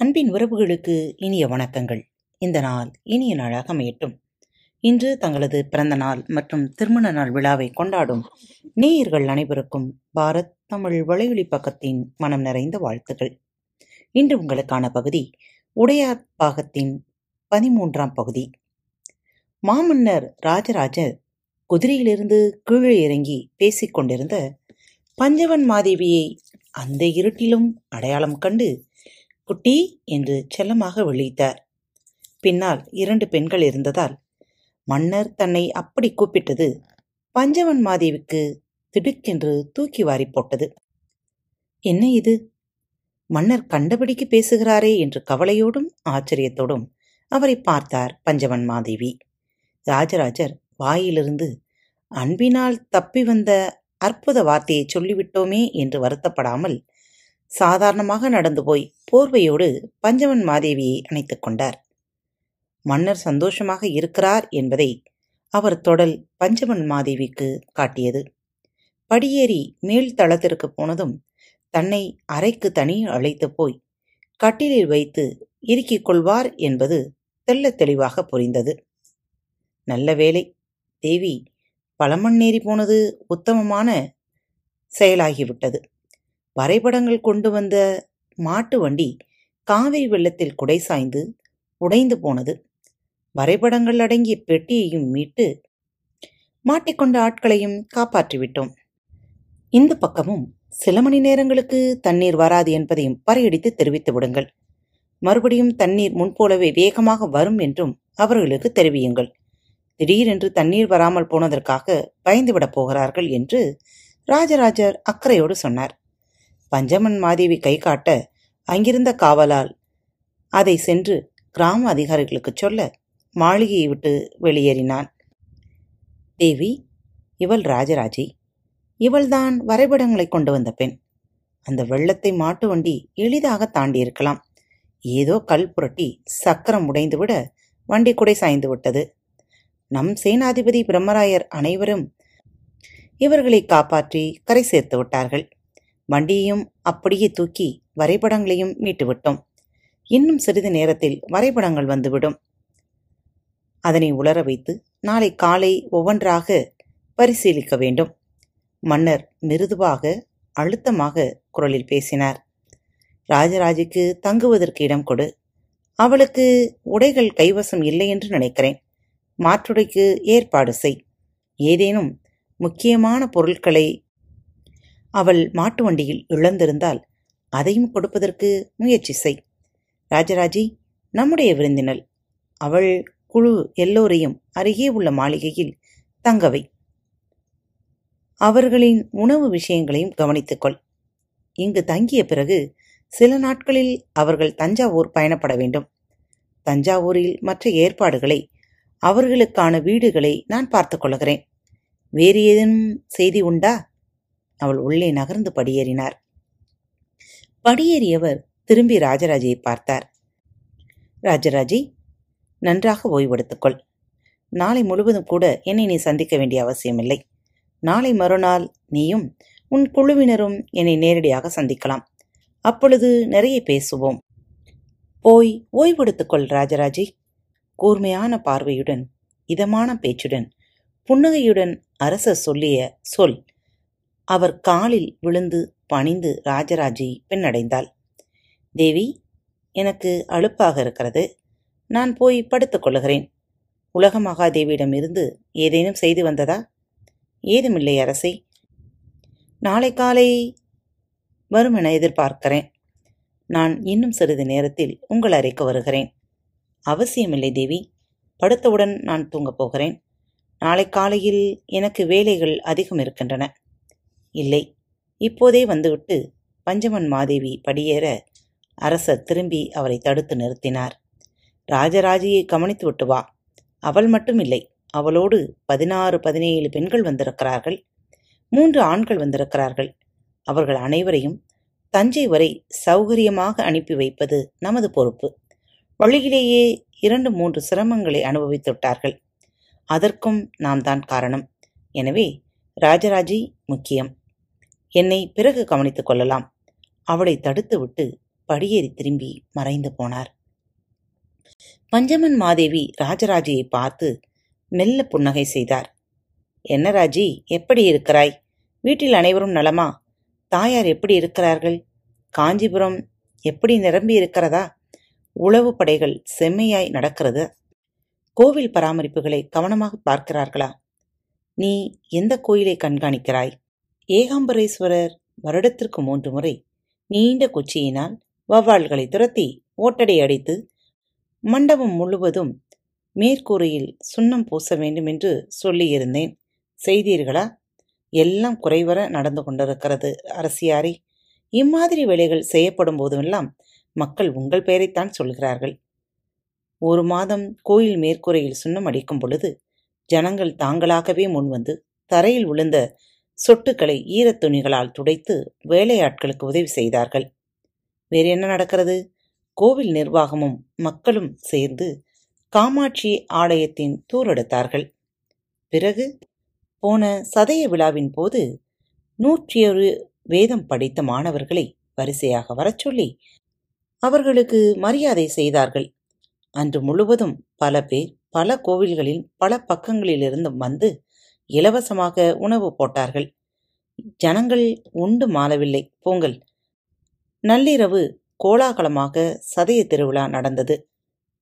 அன்பின் உறவுகளுக்கு இனிய வணக்கங்கள். இந்த நாள் இனிய நாளாக அமையட்டும். இன்று தங்களது பிறந்த நாள் மற்றும் திருமண நாள் விழாவை கொண்டாடும் நேயர்கள் அனைவருக்கும் பாரத் தமிழ் வலையொலி பக்கத்தின் மனம் நிறைந்த வாழ்த்துகள் இன்று உங்களுக்கான பகுதி உடையார் பாகத்தின் பதிமூன்றாம் பகுதி. மாமன்னர் ராஜராஜர் குதிரையிலிருந்து கீழே இறங்கி பேசிக் கொண்டிருந்த பஞ்சவன் மாதேவியை அந்த இருட்டிலும் அடையாளம் கண்டு குட்டி என்று செல்லமாக விழித்தார். பின்னால் இரண்டு பெண்கள் இருந்ததால் மன்னர் தன்னை அப்படி கூப்பிட்டது பஞ்சவன் மாதேவிக்கு திடுக்கென்று தூக்கி வாரி போட்டது. என்ன இது? மன்னர் கண்டபடிக்கு பேசுகிறாரே என்று கவலையோடும் ஆச்சரியத்தோடும் அவரை பார்த்தார் பஞ்சவன் மாதேவி. ராஜராஜர் வாயிலிருந்து அன்பினால் தப்பி வந்த அற்புத வார்த்தையை சொல்லிவிட்டோமே என்று வருத்தப்படாமல் சாதாரணமாக நடந்து போய் போர்வையோடு பஞ்சவன் மாதேவியை அணைத்துக் கொண்டார். மன்னர் சந்தோஷமாக இருக்கிறார் என்பதை அவர் தொடல் பஞ்சவன் மாதேவிக்கு காட்டியது. படியேறி மேல் தளத்திற்கு போனதும் தன்னை அறைக்கு தனி அழைத்து போய் கட்டிலில் வைத்து இறுக்கிக் கொள்வார் என்பது தெல்ல தெளிவாக புரிந்தது. நல்ல வேலை தேவி பழமண்ணேறி போனது உத்தமமான செயலாகிவிட்டது. வரைபடங்கள் கொண்டு வந்த மாட்டு வண்டி காவிரி வெள்ளத்தில் குடை சாய்ந்து உடைந்து போனது. வரைபடங்கள் அடங்கிய பெட்டியையும் மீட்டு மாட்டிக்கொண்ட ஆட்களையும் காப்பாற்றிவிட்டோம். இந்த பக்கமும் சில மணி நேரங்களுக்கு தண்ணீர் வராது என்பதையும் பறையடித்து தெரிவித்து விடுங்கள். மறுபடியும் தண்ணீர் முன்போலவே வேகமாக வரும் என்றும் அவர்களுக்கு தெரிவியுங்கள். திடீரென்று தண்ணீர் வராமல் போனதற்காக பயந்துவிடப் போகிறார்கள் என்று ராஜராஜர் அக்கறையோடு சொன்னார். பஞ்சமன் மாதேவி கை காட்ட அங்கிருந்த காவலால் அதை சென்று கிராம அதிகாரிகளுக்கு சொல்ல மாளிகையை விட்டு வெளியேறினான். தேவி இவள் ராஜராஜி. இவள்தான் வரைபடங்களை கொண்டு வந்த பெண். அந்த வெள்ளத்தை மாட்டு வண்டி எளிதாக தாண்டியிருக்கலாம். ஏதோ கல் புரட்டி சக்கரம் உடைந்துவிட வண்டி குடை சாய்ந்து விட்டது. நம் சேனாதிபதி பிரம்மராயர் அனைவரும் இவர்களை காப்பாற்றி கரை சேர்த்து விட்டார்கள். வண்டியையும் அப்படியே தூக்கி வரைபடங்களையும் மீட்டுவிட்டோம். இன்னும் சிறிது நேரத்தில் வரைபடங்கள் வந்துவிடும். அதனை உலர வைத்து நாளை காலை ஒவ்வொன்றாக பரிசீலிக்க வேண்டும். மன்னர் மிருதுவாக அழுத்தமாக குரலில் பேசினார். ராஜராஜுக்கு தங்குவதற்கு இடம் கொடு. அவளுக்கு உடைகள் கைவசம் இல்லை என்று நினைக்கிறேன். மாற்றுடைக்கு ஏற்பாடு செய். ஏதேனும் முக்கியமான பொருட்களை அவள் மாட்டு வண்டியில் இழந்திருந்தால் அதையும் கொடுப்பதற்கு முயற்சி செய். ராஜராஜி நம்முடைய விருந்தினள். அவள் குழு எல்லோரையும் அருகே உள்ள மாளிகையில் தங்கவை அவர்களின் உணவு விஷயங்களையும் கவனித்துக்கொள் இங்கு தங்கிய பிறகு சில நாட்களில் அவர்கள் தஞ்சாவூர் பயணப்பட வேண்டும். தஞ்சாவூரில் மற்ற ஏற்பாடுகளை அவர்களுக்கான வீடுகளை நான் பார்த்துக் கொள்கிறேன். வேறு ஏதேனும் செய்தி உண்டா? அவள் உள்ளே நகர்ந்து படியேறினார். படியேறியவர் திரும்பி ராஜராஜையை பார்த்தார். ராஜராஜி நன்றாக ஓய்வெடுத்துக்கொள். நாளை முழுவதும் கூட என்னை நீ சந்திக்க வேண்டிய அவசியமில்லை. நாளை மறுநாள் நீயும் உன் குழுவினரும் என்னை நேரடியாக சந்திக்கலாம். அப்பொழுது நிறைய பேசுவோம். போய் ஓய்வெடுத்துக்கொள் ராஜராஜி. கூர்மையான பார்வையுடன் இதமான பேச்சுடன் புன்னகையுடன் அரசர் சொல்லிய சொல் அவர் காலில் விழுந்து பணிந்து ராஜராஜை பின்னடைந்தாள் தேவி எனக்கு அலுப்பாக இருக்கிறது. நான் போய் படுத்துக் கொள்ளுகிறேன். உலக மகாதேவியிடமிருந்து ஏதேனும் செய்து வந்ததா? ஏதுமில்லை அரசே. நாளை காலை வரும் என எதிர்பார்க்கிறேன். நான் இன்னும் சிறிது நேரத்தில் உங்கள் அறைக்கு வருகிறேன். அவசியமில்லை தேவி. படுத்தவுடன் நான் தூங்கப் போகிறேன். நாளை காலையில் எனக்கு வேலைகள் அதிகம் இருக்கின்றன. இல்லை. இப்போதே வந்துவிட்டு பஞ்சமன் மாதேவி படியேற அரசர் திரும்பி அவரை தடுத்து நிறுத்தினார். ராஜராஜியை கவனித்து விட்டு வா. அவள் மட்டும் இல்லை. அவளோடு பதினாறு பதினேழு பெண்கள் வந்திருக்கிறார்கள். மூன்று ஆண்கள் வந்திருக்கிறார்கள். அவர்கள் அனைவரையும் தஞ்சை வரை சௌகரியமாக அனுப்பி வைப்பது நமது பொறுப்பு. வழியிலேயே இரண்டு மூன்று சிரமங்களை அனுபவித்துவிட்டார்கள் அதற்கும் நாம் தான் காரணம். எனவே ராஜராஜி முக்கியம். என்னை பிறகு கவனித்துக் கொள்ளலாம். அவளை தடுத்துவிட்டு படியேறி திரும்பி மறைந்து போனார். பஞ்சமன் மாதேவி ராஜராஜையை பார்த்து மெல்ல புன்னகை செய்தார். என்ன ராஜி எப்படி இருக்கிறாய்? வீட்டில் அனைவரும் நலமா? தாயார் எப்படி இருக்கிறார்கள்? காஞ்சிபுரம் எப்படி நிரம்பி இருக்கிறதா? உளவு படைகள் செம்மையாய் நடக்கிறது. கோவில் பராமரிப்புகளை கவனமாக பார்க்கிறார்களா? நீ எந்த கோயிலை கண்காணிக்கிறாய்? ஏகாம்பரேஸ்வரர் வருடத்திற்கு மூன்று முறை நீண்ட குச்சியினால் வவ்வாள்களை துரத்தி ஓட்டடை அடித்து மண்டபம் முழுவதும் மேற்கூரையில் சுண்ணம் பூச வேண்டும் என்று சொல்லியிருந்தேன். செய்தீர்களா? எல்லாம் குறைவர நடந்து கொண்டிருக்கிறது அரசியாரே. இம்மாதிரி வேலைகள் செய்யப்படும் போதுமெல்லாம் மக்கள் உங்கள் பெயரைத்தான் சொல்கிறார்கள். ஒரு மாதம் கோயில் மேற்கூரையில் சுண்ணம் அடிக்கும் பொழுது ஜனங்கள் தாங்களாகவே முன்வந்து தரையில் விழுந்த சொட்டுக்களை ஈரத் துணிகளால் துடைத்து வேலையாட்களுக்கு உதவி செய்தார்கள். வேறு என்ன நடக்கிறது? கோவில் நிர்வாகமும் மக்களும் சேர்ந்து காமாட்சி ஆலயத்தின் தூரெடுத்தார்கள் பிறகு போன சதய விழாவின் போது நூற்றியொரு வேதம் படித்த மாணவர்களை வரிசையாக வரச் சொல்லி அவர்களுக்கு மரியாதை செய்தார்கள். அன்று முழுவதும் பல பேர் பல கோவில்களில் பல பக்கங்களிலிருந்தும் வந்து இலவசமாக உணவு போட்டார்கள். ஜனங்கள் உண்டு மாறவில்லை போங்கள். நள்ளிரவு கோலாகலமாக சதய திருவிழா நடந்தது.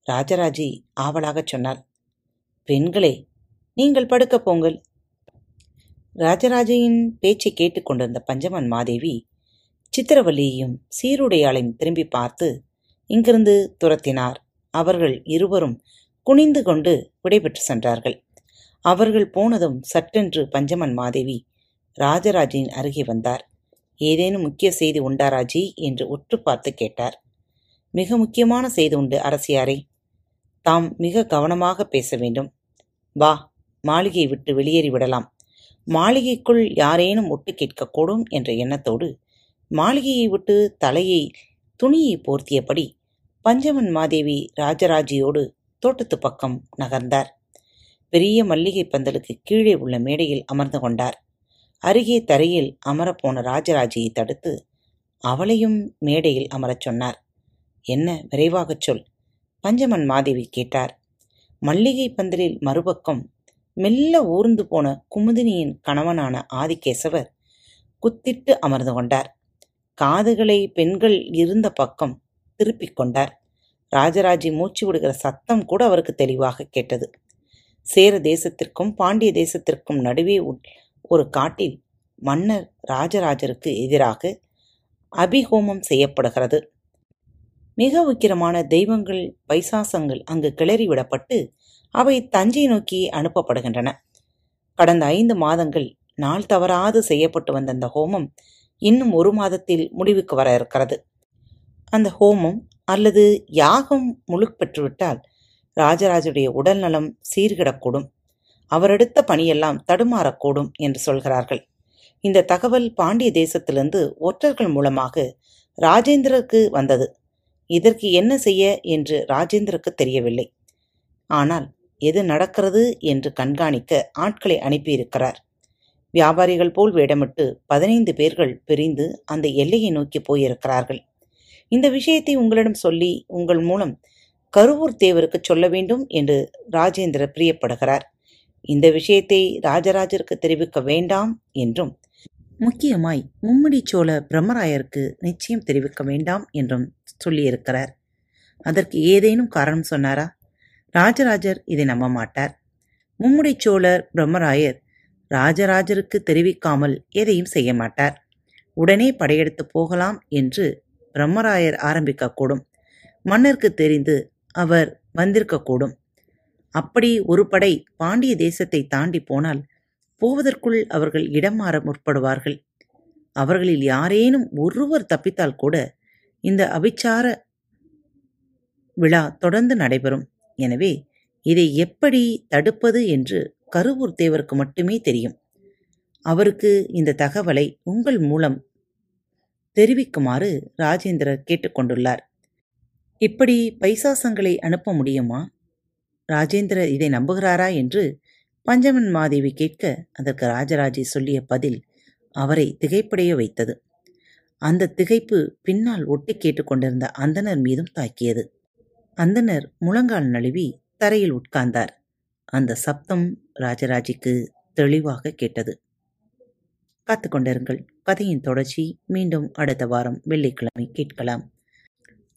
ராஜராஜி ஆவலாகச் சொன்னார் பெண்களே நீங்கள் படுக்க போங்கள். ராஜராஜையின் பேச்சை கேட்டுக்கொண்டிருந்த பஞ்சமன் மாதேவி சித்திரவல்லியையும் சீருடையாளையும் திரும்பி பார்த்து இங்கிருந்து துரத்தினார். அவர்கள் இருவரும் குனிந்து கொண்டு விடைபெற்று சென்றார்கள். அவர்கள் போனதும் சட்டென்று பஞ்சமன் மாதேவி ராஜராஜின் அருகே வந்தார். ஏதேனும் முக்கிய செய்தி உண்டா ராஜி? என்று உற்று பார்த்து கேட்டார். மிக முக்கியமான செய்தி உண்டு அரசியாரே. தாம் மிக கவனமாக பேச வேண்டும். வா மாளிகையை விட்டு வெளியேறி விடலாம். மாளிகைக்குள் யாரேனும் ஒட்டு கேட்கக்கூடும் என்ற எண்ணத்தோடு மாளிகையை விட்டு தலையை துணியை போர்த்தியபடி பஞ்சமன் மாதேவி ராஜராஜியோடு தோட்டத்து பக்கம் நகர்ந்தார். பெரிய மல்லிகை பந்தலுக்கு கீழே உள்ள மேடையில் அமர்ந்து கொண்டார். அருகே தரையில் அமரப்போன ராஜராஜையை தடுத்து அவளையும் மேடையில் அமரச் சொன்னார். என்ன விரைவாகச் சொல் பஞ்சமன் மாதேவி கேட்டார். மல்லிகை பந்தலில் மறுபக்கம் மெல்ல ஊர்ந்து போன குமுதினியின் கணவனான ஆதிகேசவர் குத்திட்டு அமர்ந்து கொண்டார். காதுகளை பெண்கள் இருந்த பக்கம் திருப்பிக் கொண்டார். ராஜராஜி மூச்சு விடுகிற சத்தம் கூட அவருக்கு தெளிவாக கேட்டது. சேர தேசத்திற்கும் பாண்டிய தேசத்திற்கும் நடுவே ஒரு காட்டில் மன்னர் ராஜராஜருக்கு எதிராக அபிஹோமம் செய்யப்படுகிறது. மிக உக்கிரமான தெய்வங்கள் பைசாசங்கள் அங்கு கிளறிவிடப்பட்டு அவை தஞ்சை நோக்கி அனுப்பப்படுகின்றன. கடந்த ஐந்து மாதங்கள் நாள் தவறாது செய்யப்பட்டு வந்த அந்த ஹோமம் இன்னும் ஒரு மாதத்தில் முடிவுக்கு வர இருக்கிறது. அந்த ஹோமம் அல்லது யாகம் முழு பெற்றுவிட்டால் ராஜராஜுடைய உடல் நலம் சீர்கிடக்கூடும். அவர் எடுத்த பணியெல்லாம் தடுமாறக்கூடும் என்று சொல்கிறார்கள். இந்த தகவல் பாண்டிய தேசத்திலிருந்து ஒற்றர்கள் மூலமாக ராஜேந்திரருக்கு வந்தது. இதற்கு என்ன செய்ய என்று ராஜேந்திரக்கு தெரியவில்லை. ஆனால் எது நடக்கிறது என்று கண்காணிக்க ஆட்களை அனுப்பியிருக்கிறார். வியாபாரிகள் போல் வேடமிட்டு பதினைந்து பேர்கள் பிரிந்து அந்த எல்லையை நோக்கி போயிருக்கிறார்கள். இந்த விஷயத்தை உங்களிடம் சொல்லி உங்கள் மூலம் கருவூர் தேவருக்கு சொல்ல வேண்டும் என்று ராஜேந்திர பிரியப்படுகிறார். இந்த விஷயத்தை ராஜராஜருக்கு தெரிவிக்க வேண்டாம் என்றும் முக்கியமாய் மும்முடி சோழ பிரம்மராயருக்கு நிச்சயம் தெரிவிக்க வேண்டாம் என்றும் சொல்லியிருக்கிறார். அதற்கு ஏதேனும் காரணம் சொன்னாரா? ராஜராஜர் இதை நம்ப மாட்டார் மும்முடி சோழர் பிரம்மராயர் ராஜராஜருக்கு தெரிவிக்காமல் எதையும் செய்ய மாட்டார். உடனே படையெடுத்து போகலாம் என்று பிரம்மராயர் ஆரம்பிக்கக்கூடும். மன்னருக்கு தெரிந்து அவர் வந்திருக்கக்கூடும். அப்படி ஒரு படை பாண்டிய தேசத்தை தாண்டி போனால் போவதற்குள் அவர்கள் இடம் மாற முற்படுவார்கள். அவர்களில் யாரேனும் ஒருவர் தப்பித்தால் கூட இந்த அபிச்சார விழா தொடர்ந்து நடைபெறும். எனவே இதை எப்படி தடுப்பது என்று கருவூர் தேவருக்கு மட்டுமே தெரியும். அவருக்கு இந்த தகவலை உங்கள் மூலம் தெரிவிக்குமாறு ராஜேந்திரர் கேட்டுக்கொண்டுள்ளார். இப்படி பைசாசங்களை அனுப்ப முடியுமா? ராஜேந்திரர் இதை நம்புகிறாரா என்று பஞ்சமன் மாதேவி கேட்க அதற்கு ராஜராஜே சொல்லிய பதில் அவரை திகைப்படைய வைத்தது. அந்த திகைப்பு பின்னால் ஒட்டி கேட்டுக்கொண்டிருந்த அந்தனர் மீதும் தாக்கியது. அந்தனர் முழங்கால் நழுவி தரையில் உட்கார்ந்தார். அந்த சப்தம் ராஜராஜிக்கு தெளிவாக கேட்டது. காத்து கொண்டிருங்கள். கதையின் தொடர்ச்சி. மீண்டும் அடுத்த வாரம் வெள்ளிக்கிழமை கேட்கலாம்.